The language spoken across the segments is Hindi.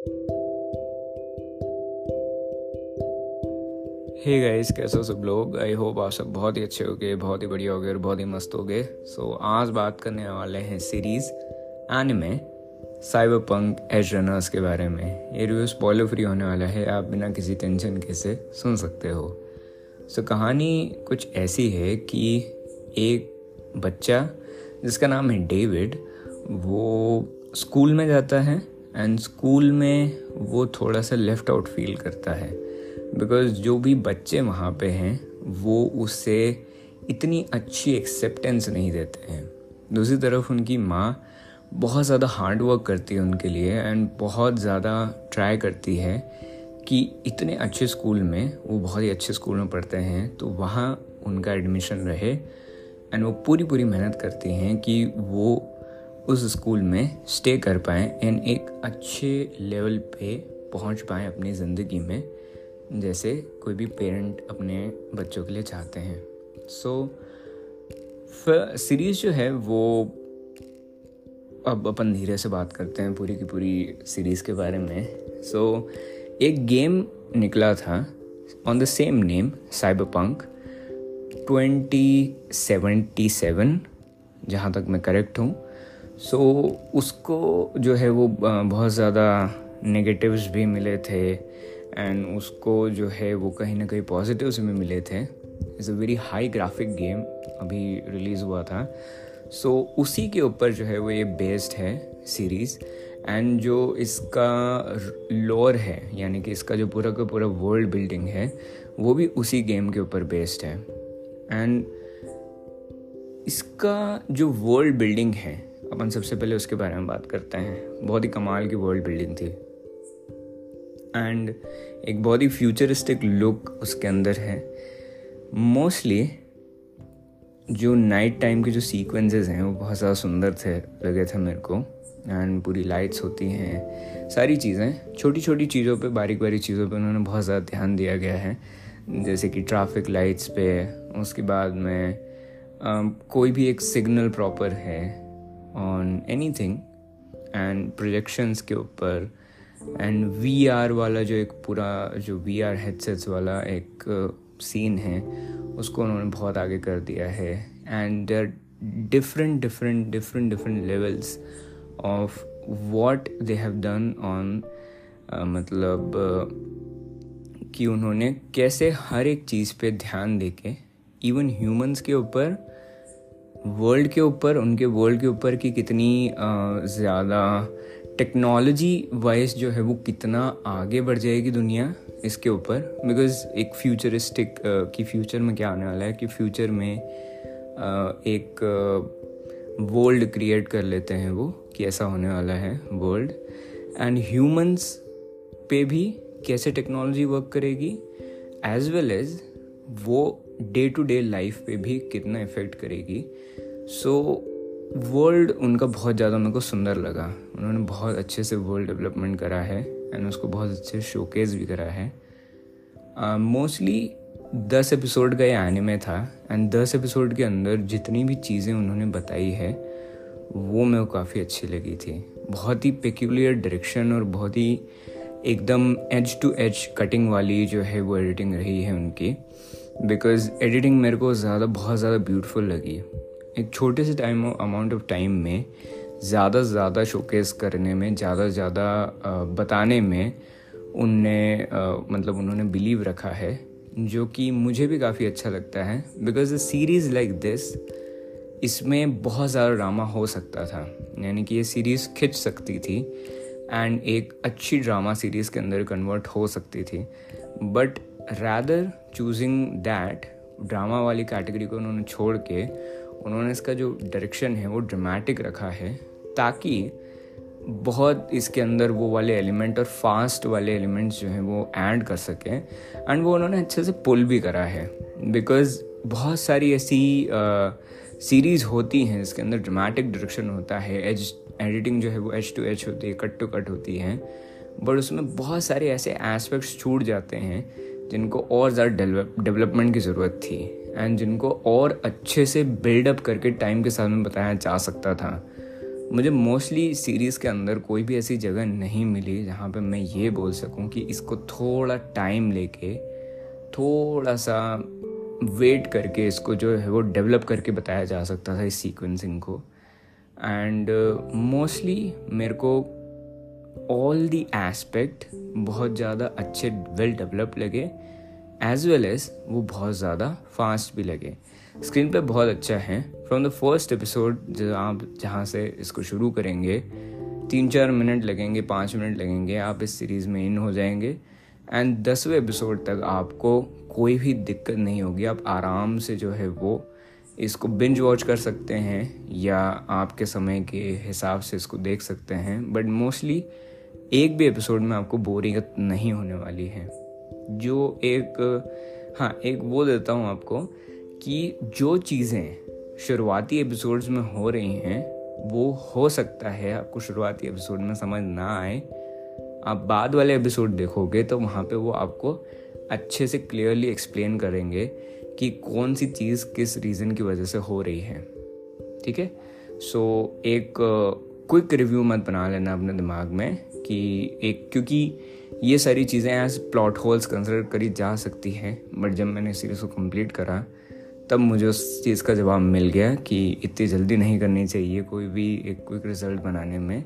हे hey गाइस कैसे हो सब लोग? आई होप आप सब बहुत ही अच्छे हो गए बहुत ही बढ़िया हो गए और बहुत ही मस्त हो गए सो so, आज बात करने वाले हैं series anime Cyberpunk Edgerunners के बारे में। ये रिव्यू स्पॉइलर फ्री होने वाला है आप बिना किसी टेंशन के से सुन सकते हो। सो so, कहानी कुछ ऐसी है कि एक बच्चा जिसका नाम है डेविड वो स्कूल में जाता है। एंड स्कूल में वो थोड़ा सा लेफ़्ट आउट फील करता है। बिकॉज़ जो भी बच्चे वहाँ पे हैं, वो उससे इतनी अच्छी एक्सेप्टेंस नहीं देते हैं। दूसरी तरफ़ उनकी माँ बहुत ज़्यादा हार्ड वर्क करती है उनके लिए एंड बहुत ज़्यादा ट्राई करती है कि इतने अच्छे स्कूल में, वो बहुत ही अच्छे स्कूल में पढ़ते हैं तो वहाँ उनका एडमिशन रहे। एंड वो पूरी पूरी मेहनत करती हैं कि वो उस स्कूल में स्टे कर पाएँ एंड एक अच्छे लेवल पे पहुँच पाएँ अपनी ज़िंदगी में जैसे कोई भी पेरेंट अपने बच्चों के लिए चाहते हैं। सो so, सीरीज़ जो है वो अब अपन धीरे से बात करते हैं पूरी की पूरी सीरीज़ के बारे में। सो so, एक गेम निकला था on the same name Cyberpunk twenty seventy seven जहाँ तक मैं करेक्ट हूँ। सो so, उसको जो है वो बहुत ज़्यादा नेगेटिव्स भी मिले थे एंड उसको जो है वो कहीं ना कहीं पॉजिटिव्स भी मिले थे. Is a very high graphic game अभी रिलीज़ हुआ था. सो so, उसी के ऊपर जो है वो ये बेस्ड है सीरीज़ एंड जो इसका लोर है यानी कि इसका जो पूरा का पूरा वर्ल्ड बिल्डिंग है वो भी उसी गेम के ऊपर बेस्ड है. एंड इसका जो वर्ल्ड बिल्डिंग है अपन सबसे पहले उसके बारे में बात करते हैं। बहुत ही कमाल की वर्ल्ड बिल्डिंग थी। एंड एक बहुत ही फ्यूचरिस्टिक लुक उसके अंदर है। मोस्टली जो नाइट टाइम के जो सीक्वेंसेस हैं वो बहुत ज़्यादा सुंदर थे लगे थे मेरे को। एंड पूरी लाइट्स होती हैं सारी चीज़ें। छोटी छोटी चीज़ों पे बारीक बारीक चीज़ों पे उन्होंने बहुत ज़्यादा ध्यान दिया गया है। जैसे कि ट्रैफ़िक लाइट्स पे उसके बाद में um, कोई भी एक सिग्नल प्रॉपर है। On anything and projections के ऊपर. एंड वी आर वाला जो एक पूरा जो वी आर हेडसेट्स वाला एक सीन uh, है उसको उन्होंने बहुत आगे कर दिया है. And there different different different different levels of what they have done on मतलब uh, कि उन्होंने कैसे हर एक चीज़ पे ध्यान दे के इवन ह्यूमंस के ऊपर वर्ल्ड के ऊपर, उनके वर्ल्ड के ऊपर की कितनी ज़्यादा टेक्नोलॉजी वाइज जो है वो कितना आगे बढ़ जाएगी दुनिया इसके ऊपर। बिकॉज़ एक फ्यूचरिस्टिक की फ्यूचर में क्या आने वाला है कि फ्यूचर में एक वर्ल्ड क्रिएट कर लेते हैं वो कि ऐसा होने वाला है वर्ल्ड एंड ह्यूमंस पे भी कैसे टेक्नोलॉजी वर्क करेगी? एज वेल एज वो डे टू डे लाइफ पे भी कितना इफ़ेक्ट करेगी? सो वर्ल्ड उनका बहुत ज़्यादा मेरे को सुंदर लगा। उन्होंने बहुत अच्छे से वर्ल्ड डेवलपमेंट करा है एंड उसको बहुत अच्छे शोकेस भी करा है। मोस्टली uh, दस एपिसोड का ये आने में था एंड दस एपिसोड के अंदर जितनी भी चीज़ें उन्होंने बताई है वो मेरे को काफ़ी अच्छी लगी थी। बहुत ही पेक्यूलियर डायरेक्शन और बहुत ही एकदम एज टू एज कटिंग वाली जो है वो एडिटिंग रही है उनकी। बिकॉज़ एडिटिंग मेरे को ज़्यादा बहुत ज़्यादा ब्यूटीफुल लगी। एक छोटे से टाइम अमाउंट ऑफ़ टाइम में ज़्यादा से ज़्यादा शोकेस करने में, ज़्यादा से ज़्यादा बताने में उनने मतलब उन्होंने बिलीव रखा है, जो कि मुझे भी काफ़ी अच्छा लगता है because a series like this इसमें बहुत ज़्यादा ड्रामा हो सकता था। यानी कि ये सीरीज़ खिंच सकती थी एंड एक अच्छी ड्रामा सीरीज़ के अंदर कन्वर्ट हो सकती थी। But rather choosing that drama वाली कैटेगरी को उन्होंने छोड़ के उन्होंने इसका जो डायरेक्शन है वो ड्रामेटिक रखा है, ताकि बहुत इसके अंदर वो वाले एलिमेंट और फास्ट वाले एलिमेंट्स जो हैं वो ऐड कर सकें। एंड वो उन्होंने अच्छे से पुल भी करा है। बिकॉज़ बहुत सारी ऐसी सीरीज़ होती हैं इसके अंदर ड्रामेटिक डायरेक्शन होता है एज एडिटिंग जो है वो एच टू एच होती है कट टू कट होती है बट उसमें बहुत सारे ऐसे एस्पेक्ट्स छूट जाते हैं जिनको और ज़्यादा डेवलपमेंट की ज़रूरत थी एंड जिनको और अच्छे से बिल्डअप करके टाइम के साथ में बताया जा सकता था। मुझे मोस्टली सीरीज़ के अंदर कोई भी ऐसी जगह नहीं मिली जहाँ पे मैं ये बोल सकूँ कि इसको थोड़ा टाइम लेके थोड़ा सा वेट करके इसको जो है वो डेवलप करके बताया जा सकता था इस सीक्वेंसिंग को। एंड मोस्टली uh, मेरे को ऑल दी एस्पेक्ट बहुत ज़्यादा अच्छे वेल डेवलप लगे एज वेल एज वो बहुत ज़्यादा फास्ट भी लगे। स्क्रीन पे बहुत अच्छा है। फ्रॉम द फ़र्स्ट एपिसोड जो आप जहाँ से इसको शुरू करेंगे तीन चार मिनट लगेंगे, पाँच मिनट लगेंगे, आप इस सीरीज़ में इन हो जाएँगे। एंड दसवें एपिसोड तक आपको कोई भी दिक्कत नहीं होगी। आप आराम से जो है वो इसको बिंज वॉच कर सकते हैं या आपके समय के हिसाब से इसको देख सकते हैं बट मोस्टली एक भी एपिसोड में आपको बोरिंग नहीं होने वाली है। जो एक हाँ एक वो देता हूँ आपको कि जो चीज़ें शुरुआती एपिसोड्स में हो रही हैं, वो हो सकता है आपको शुरुआती एपिसोड में समझ ना आए। आप बाद वाले एपिसोड देखोगे तो वहाँ पे वो आपको अच्छे से क्लियरली एक्सप्लेन करेंगे कि कौन सी चीज़ किस रीज़न की वजह से हो रही है। ठीक है? सो एक क्विक रिव्यू मत बना लेना अपने दिमाग में कि एक, क्योंकि ये सारी चीज़ें एज प्लॉट होल्स कंसिडर करी जा सकती हैं बट जब मैंने सीरीज़ को कंप्लीट करा, तब मुझे उस चीज़ का जवाब मिल गया कि इतनी जल्दी नहीं करनी चाहिए कोई भी एक क्विक रिज़ल्ट बनाने में।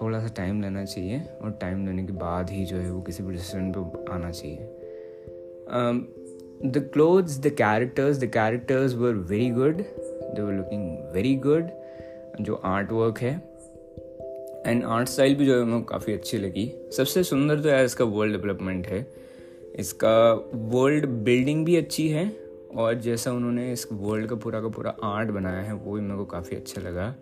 थोड़ा सा टाइम लेना चाहिए और टाइम लेने के बाद ही जो है वो किसी भी डिसीज़न पर आना चाहिए। The clothes the characters the characters were very good they were looking very good जो आर्ट वर्क है. एंड आर्ट स्टाइल भी जो है मुझे काफ़ी अच्छी लगी. सबसे सुंदर तो यार इसका वर्ल्ड डेवलपमेंट है. इसका वर्ल्ड बिल्डिंग भी अच्छी है. और जैसा उन्होंने इस वर्ल्ड का पूरा का पूरा आर्ट बनाया है, वो भी मेरे को काफ़ी अच्छा लगा.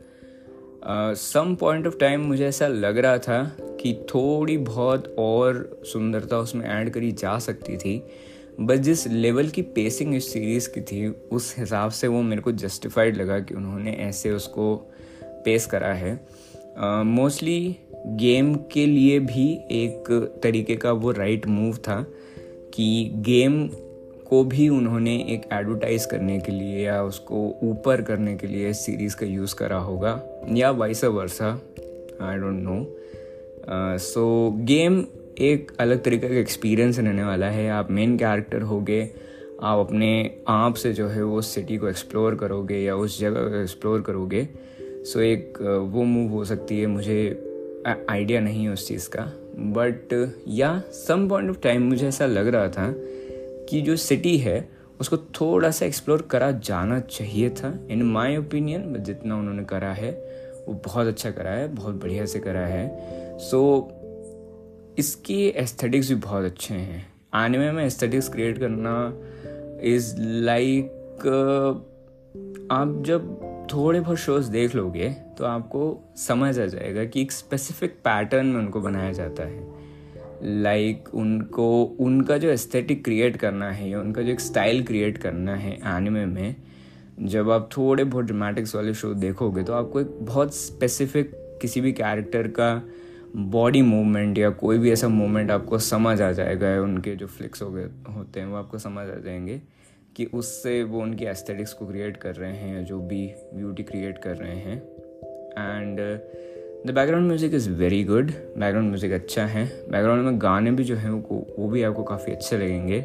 सम पॉइंट ऑफ़ टाइम मुझे ऐसा लग रहा था कि थोड़ी बहुत और सुंदरता उसमें ऐड करी जा सकती थी. बस जिस लेवल की पेसिंग इस सीरीज़ की थी उस हिसाब से वो मेरे को जस्टिफाइड लगा कि उन्होंने ऐसे उसको पेश करा है। मोस्टली uh, गेम के लिए भी एक तरीके का वो राइट मूव था कि गेम को भी उन्होंने एक एडवर्टाइज करने के लिए या उसको ऊपर करने के लिए सीरीज़ का यूज़ करा होगा या vice versa I don't know so game एक अलग तरीके का एक्सपीरियंस रहने वाला है। आप मेन कैरेक्टर होगे आप अपने आप से जो है वो सिटी को एक्सप्लोर करोगे या उस जगह को एक्सप्लोर करोगे। सो एक वो मूव हो सकती है। मुझे आइडिया नहीं है उस चीज़ का। बट या सम पॉइंट ऑफ़ टाइम मुझे ऐसा लग रहा था कि जो सिटी है उसको थोड़ा सा एक्सप्लोर करा जाना चाहिए था। इन माय ओपिनियन जितना उन्होंने करा है वो बहुत अच्छा करा है बहुत बढ़िया से करा है। सो so, इसके एस्थेटिक्स भी बहुत अच्छे हैं। आने में एस्थेटिक्स क्रिएट करना इज़ लाइक आप जब थोड़े बहुत शोज़ देख लोगे तो आपको समझ आ जाएगा कि एक स्पेसिफिक पैटर्न में उनको बनाया जाता है। लाइक like, उनको उनका जो एस्थेटिक क्रिएट करना है या उनका जो एक स्टाइल क्रिएट करना है एनिमे में जब आप थोड़े बहुत ड्रामेटिक्स वाले शो देखोगे तो आपको एक बहुत स्पेसिफिक किसी भी कैरेक्टर का बॉडी मूवमेंट या कोई भी ऐसा मूवमेंट आपको समझ आ जाएगा, उनके जो फ्लिक्स हो गए, होते हैं, वो आपको समझ आ जाएँगे कि उससे वो उनकी एस्थेटिक्स को क्रिएट कर रहे हैं या जो भी ब्यूटी क्रिएट कर रहे हैं। And the background music is very good background music अच्छा है। बैकग्राउंड में गाने भी जो हैं, वो वो भी आपको काफ़ी अच्छे लगेंगे।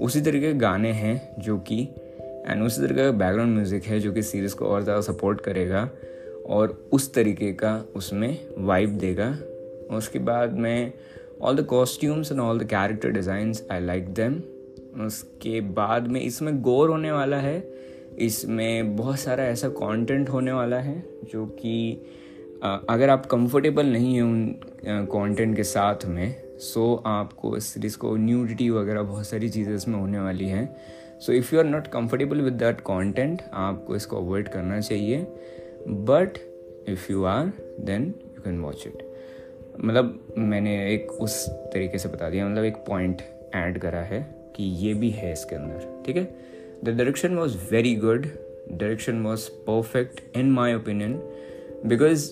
उसी तरीके के गाने हैं जो कि एंड उसी तरीके का बैकग्राउंड म्यूज़िक है जो कि सीरीज़ को और ज़्यादा सपोर्ट करेगा और उस तरीके का उसमें वाइब देगा। उसके बाद में all the costumes and all the character designs I like them उसके बाद में इसमें गोर होने वाला है। इसमें बहुत सारा ऐसा कंटेंट होने वाला है जो कि अगर आप कंफर्टेबल नहीं हैं उन कंटेंट के साथ में सो आपको इस सीरीज़ को न्यूडिटी वगैरह बहुत सारी चीज़ें इसमें होने वाली हैं। So if you are not comfortable with that content आपको इसको अवॉइड करना चाहिए। But if you are then you can watch it मतलब मैंने एक उस तरीके से बता दिया मतलब एक पॉइंट ऐड करा है कि ये भी है इसके अंदर, ठीक है? The direction was very good direction was perfect in my opinion because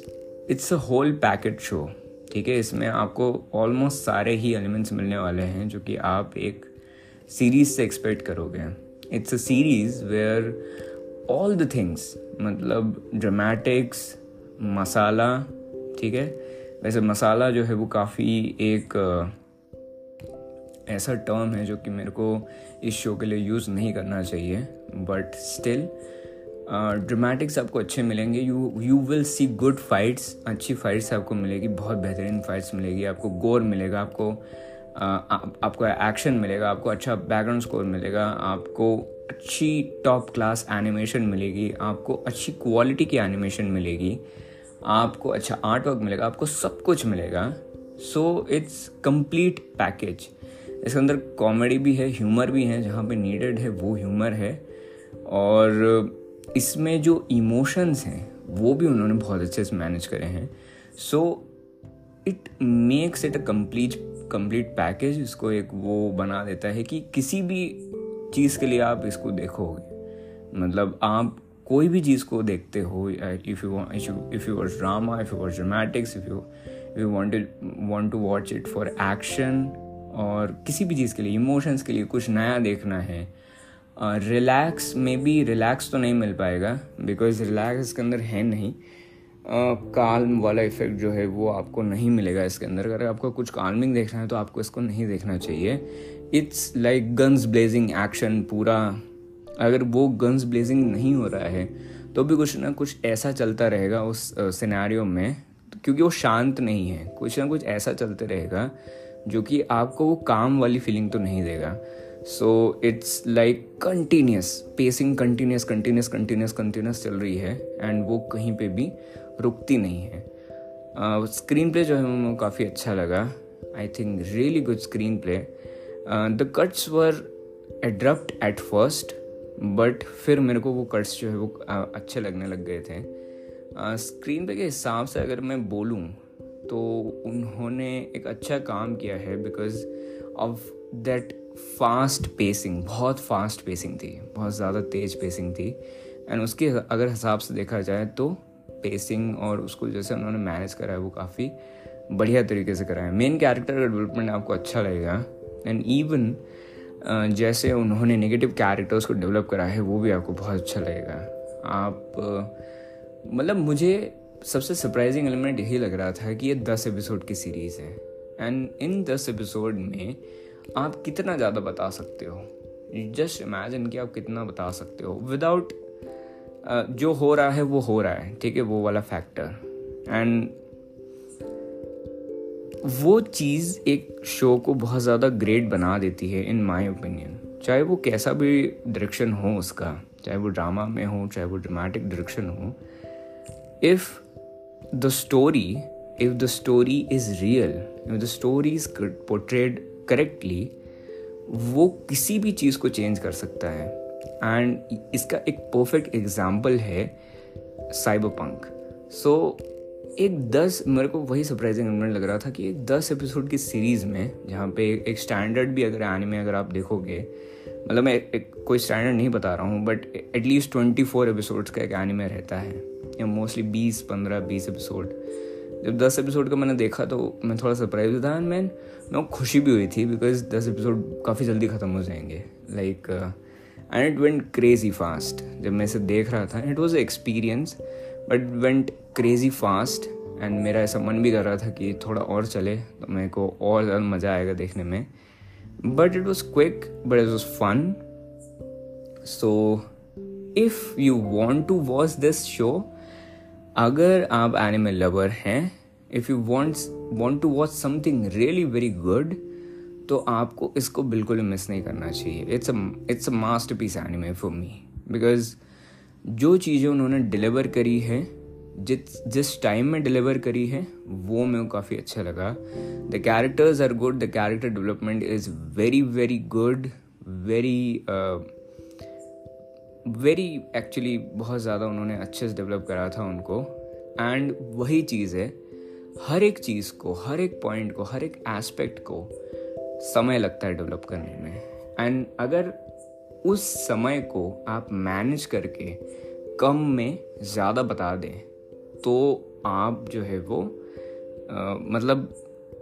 it's a whole packet show ठीक है? इसमें आपको ऑलमोस्ट सारे ही एलिमेंट्स मिलने वाले हैं जो कि आप एक सीरीज़ से एक्सपेक्ट करोगे। It's a series where all the things मतलब ड्रामेटिक्स मसाला ठीक है? वैसे मसाला जो है वो काफ़ी एक ऐसा टर्म है जो कि मेरे को इस शो के लिए यूज़ नहीं करना चाहिए बट स्टिल ड्रामेटिक्स आपको अच्छे मिलेंगे। You you will see good fights अच्छी फाइट्स आपको मिलेगी बहुत बेहतरीन फाइट्स मिलेगी आपको गोर मिलेगा आपको आ, आपको एक्शन मिलेगा आपको अच्छा बैकग्राउंड स्कोर मिलेगा आपको अच्छी टॉप क्लास एनिमेशन मिलेगी आपको अच्छी क्वालिटी की एनिमेशन मिलेगी। आपको अच्छा आर्ट वर्क मिलेगा, आपको सब कुछ मिलेगा। सो इट्स कंप्लीट पैकेज इसके अंदर कॉमेडी भी है ह्यूमर भी है, जहाँ पे नीडेड है, वो ह्यूमर है। और इसमें जो इमोशंस हैं, वो भी उन्होंने बहुत अच्छे से मैनेज करे हैं। So it makes it a complete complete package इसको एक वो बना देता है कि किसी भी चीज़ के लिए आप इसको देखोगे। मतलब आप कोई भी चीज़ को देखते हो if you if you watch drama if you watch dramatics if you you want want to watch it for action और किसी भी चीज़ के लिए इमोशंस के लिए कुछ नया देखना है रिलैक्स में भी रिलैक्स तो नहीं मिल पाएगा बिकॉज़ रिलैक्स इसके अंदर है नहीं। काल्म वाला इफ़ेक्ट जो है वो आपको नहीं मिलेगा इसके अंदर। अगर आपको कुछ काल्मिंग देखना है तो आपको इसको नहीं देखना चाहिए। It's like guns blazing action पूरा अगर वो गन्स ब्लेजिंग नहीं हो रहा है तो भी कुछ ना कुछ ऐसा चलता रहेगा उस सिनेरियो में क्योंकि वो शांत नहीं है। कुछ ना कुछ ऐसा चलते रहेगा जो कि आपको वो काम वाली फीलिंग तो नहीं देगा। So it's like continuous pacing continuous continuous continuous continuous चल रही है एंड वो कहीं पे भी रुकती नहीं है। स्क्रीन uh, प्ले जो है वो काफ़ी अच्छा लगा। I think really good screenplay the cuts were abrupt at first but फिर मेरे को वो कट्स जो है वो अच्छे लगने लग गए थे। स्क्रीन पे के हिसाब से अगर मैं बोलूँ तो उन्होंने एक अच्छा काम किया है because of that fast pacing बहुत फास्ट पेसिंग थी, बहुत ज़्यादा तेज़ पेसिंग थी। एंड उसके अगर हिसाब से देखा जाए तो पेसिंग और उसको जैसे उन्होंने मैनेज करा है वो काफ़ी बढ़िया तरीके से करा है। मेन कैरेक्टर का डेवलपमेंट आपको अच्छा लगेगा। एंड इवन जैसे उन्होंने नेगेटिव कैरेक्टर्स को डेवलप करा है, वो भी आपको बहुत अच्छा लगेगा। आप मतलब मुझे सबसे सरप्राइजिंग एलिमेंट यही लग रहा था कि ये दस एपिसोड की सीरीज़ है। एंड इन दस एपिसोड में आप कितना ज़्यादा बता सकते हो? जस्ट इमेजिन कि आप कितना बता सकते हो। विदाउट जो हो रहा है, वो हो रहा है, ठीक है, वो वाला फैक्टर एंड वो चीज़ एक शो को बहुत ज़्यादा ग्रेट बना देती है इन माई ओपिनियन चाहे वो कैसा भी डायरेक्शन हो उसका, चाहे वो ड्रामा में हो, चाहे वो ड्रामेटिक डायरेक्शन हो if the story if the story is real if the story is portrayed correctly वो किसी भी चीज़ को चेंज कर सकता है। एंड इसका एक परफेक्ट एग्ज़ाम्पल है साइबर पंक सो एक दस मेरे को वही सरप्राइजिंग एलिमेंट लग रहा था कि एक दस एपिसोड की सीरीज़ में जहाँ पे एक स्टैंडर्ड भी अगर आने में अगर आप देखोगे मतलब मैं एक, कोई स्टैंडर्ड नहीं बता रहा हूँ but at least twenty four episodes का एक एनिमे रहता है। या मोस्टली बीस पंद्रह बीस एपिसोड जब दस एपिसोड का मैंने देखा तो मैं थोड़ा सरप्राइज़ था एंड मैन मैं खुशी भी हुई थी बिकॉज़ दस एपिसोड काफ़ी जल्दी ख़त्म हो जाएँगे। Like and it went crazy fast जब मैं इसे देख रहा था it was experience but went crazy fast and मेरा ऐसा मन भी कर रहा था कि थोड़ा और चले तो मेरे को और ज़्यादा मज़ा आएगा देखने में। But it was quick but it was fun so if you want to watch this show अगर आप एनिमल लवर हैं if you want want to watch something really very good तो आपको इसको बिल्कुल मिस नहीं करना चाहिए। It's it's a masterpiece anime for me because जो चीज़ें उन्होंने डिलीवर करी है जिस जिस टाइम में डिलीवर करी है, वो मेरे काफ़ी अच्छा लगा। The characters are good the character development is very very good very very actually बहुत ज़्यादा उन्होंने अच्छे से डेवलप करा था उनको। एंड वही चीज़ है, हर एक चीज़ को, हर एक पॉइंट को, हर एक एस्पेक्ट को समय लगता है डेवलप करने में। एंड अगर उस समय को आप मैनेज करके कम में ज़्यादा बता दें तो आप जो है वो आ, मतलब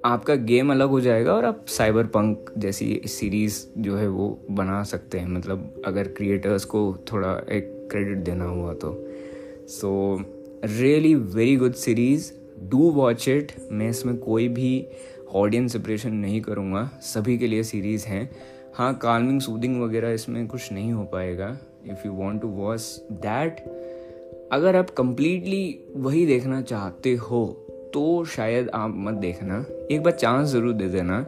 आपका गेम अलग हो जाएगा और आप साइबर पंक जैसी सीरीज़ जो है वो बना सकते हैं। मतलब अगर क्रिएटर्स को थोड़ा एक क्रेडिट देना हुआ तो। So really very good series do watch it मैं इसमें कोई भी ऑडियंस सेपरेशन नहीं करूँगा। सभी के लिए सीरीज़ हैं। हाँ कालमिंग सूदिंग वगैरह इसमें कुछ नहीं हो पाएगा if you want to watch that अगर आप कंप्लीटली वही देखना चाहते हो तो शायद आप मत देखना। एक बार चांस ज़रूर दे देना।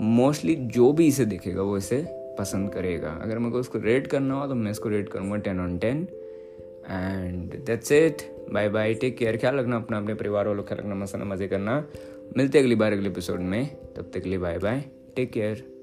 मोस्टली जो भी इसे देखेगा, वो इसे पसंद करेगा। अगर मेरे को उसको रेट करना हो तो मैं इसको रेट करूँगा ten on ten and that's it bye bye take care ख्याल रखना अपना, अपने परिवार वालों ख्याल रखना मसाना मज़े करना। मिलते अगली बार, अगले एपिसोड में। तब तक के लिए बाय बाय टेक केयर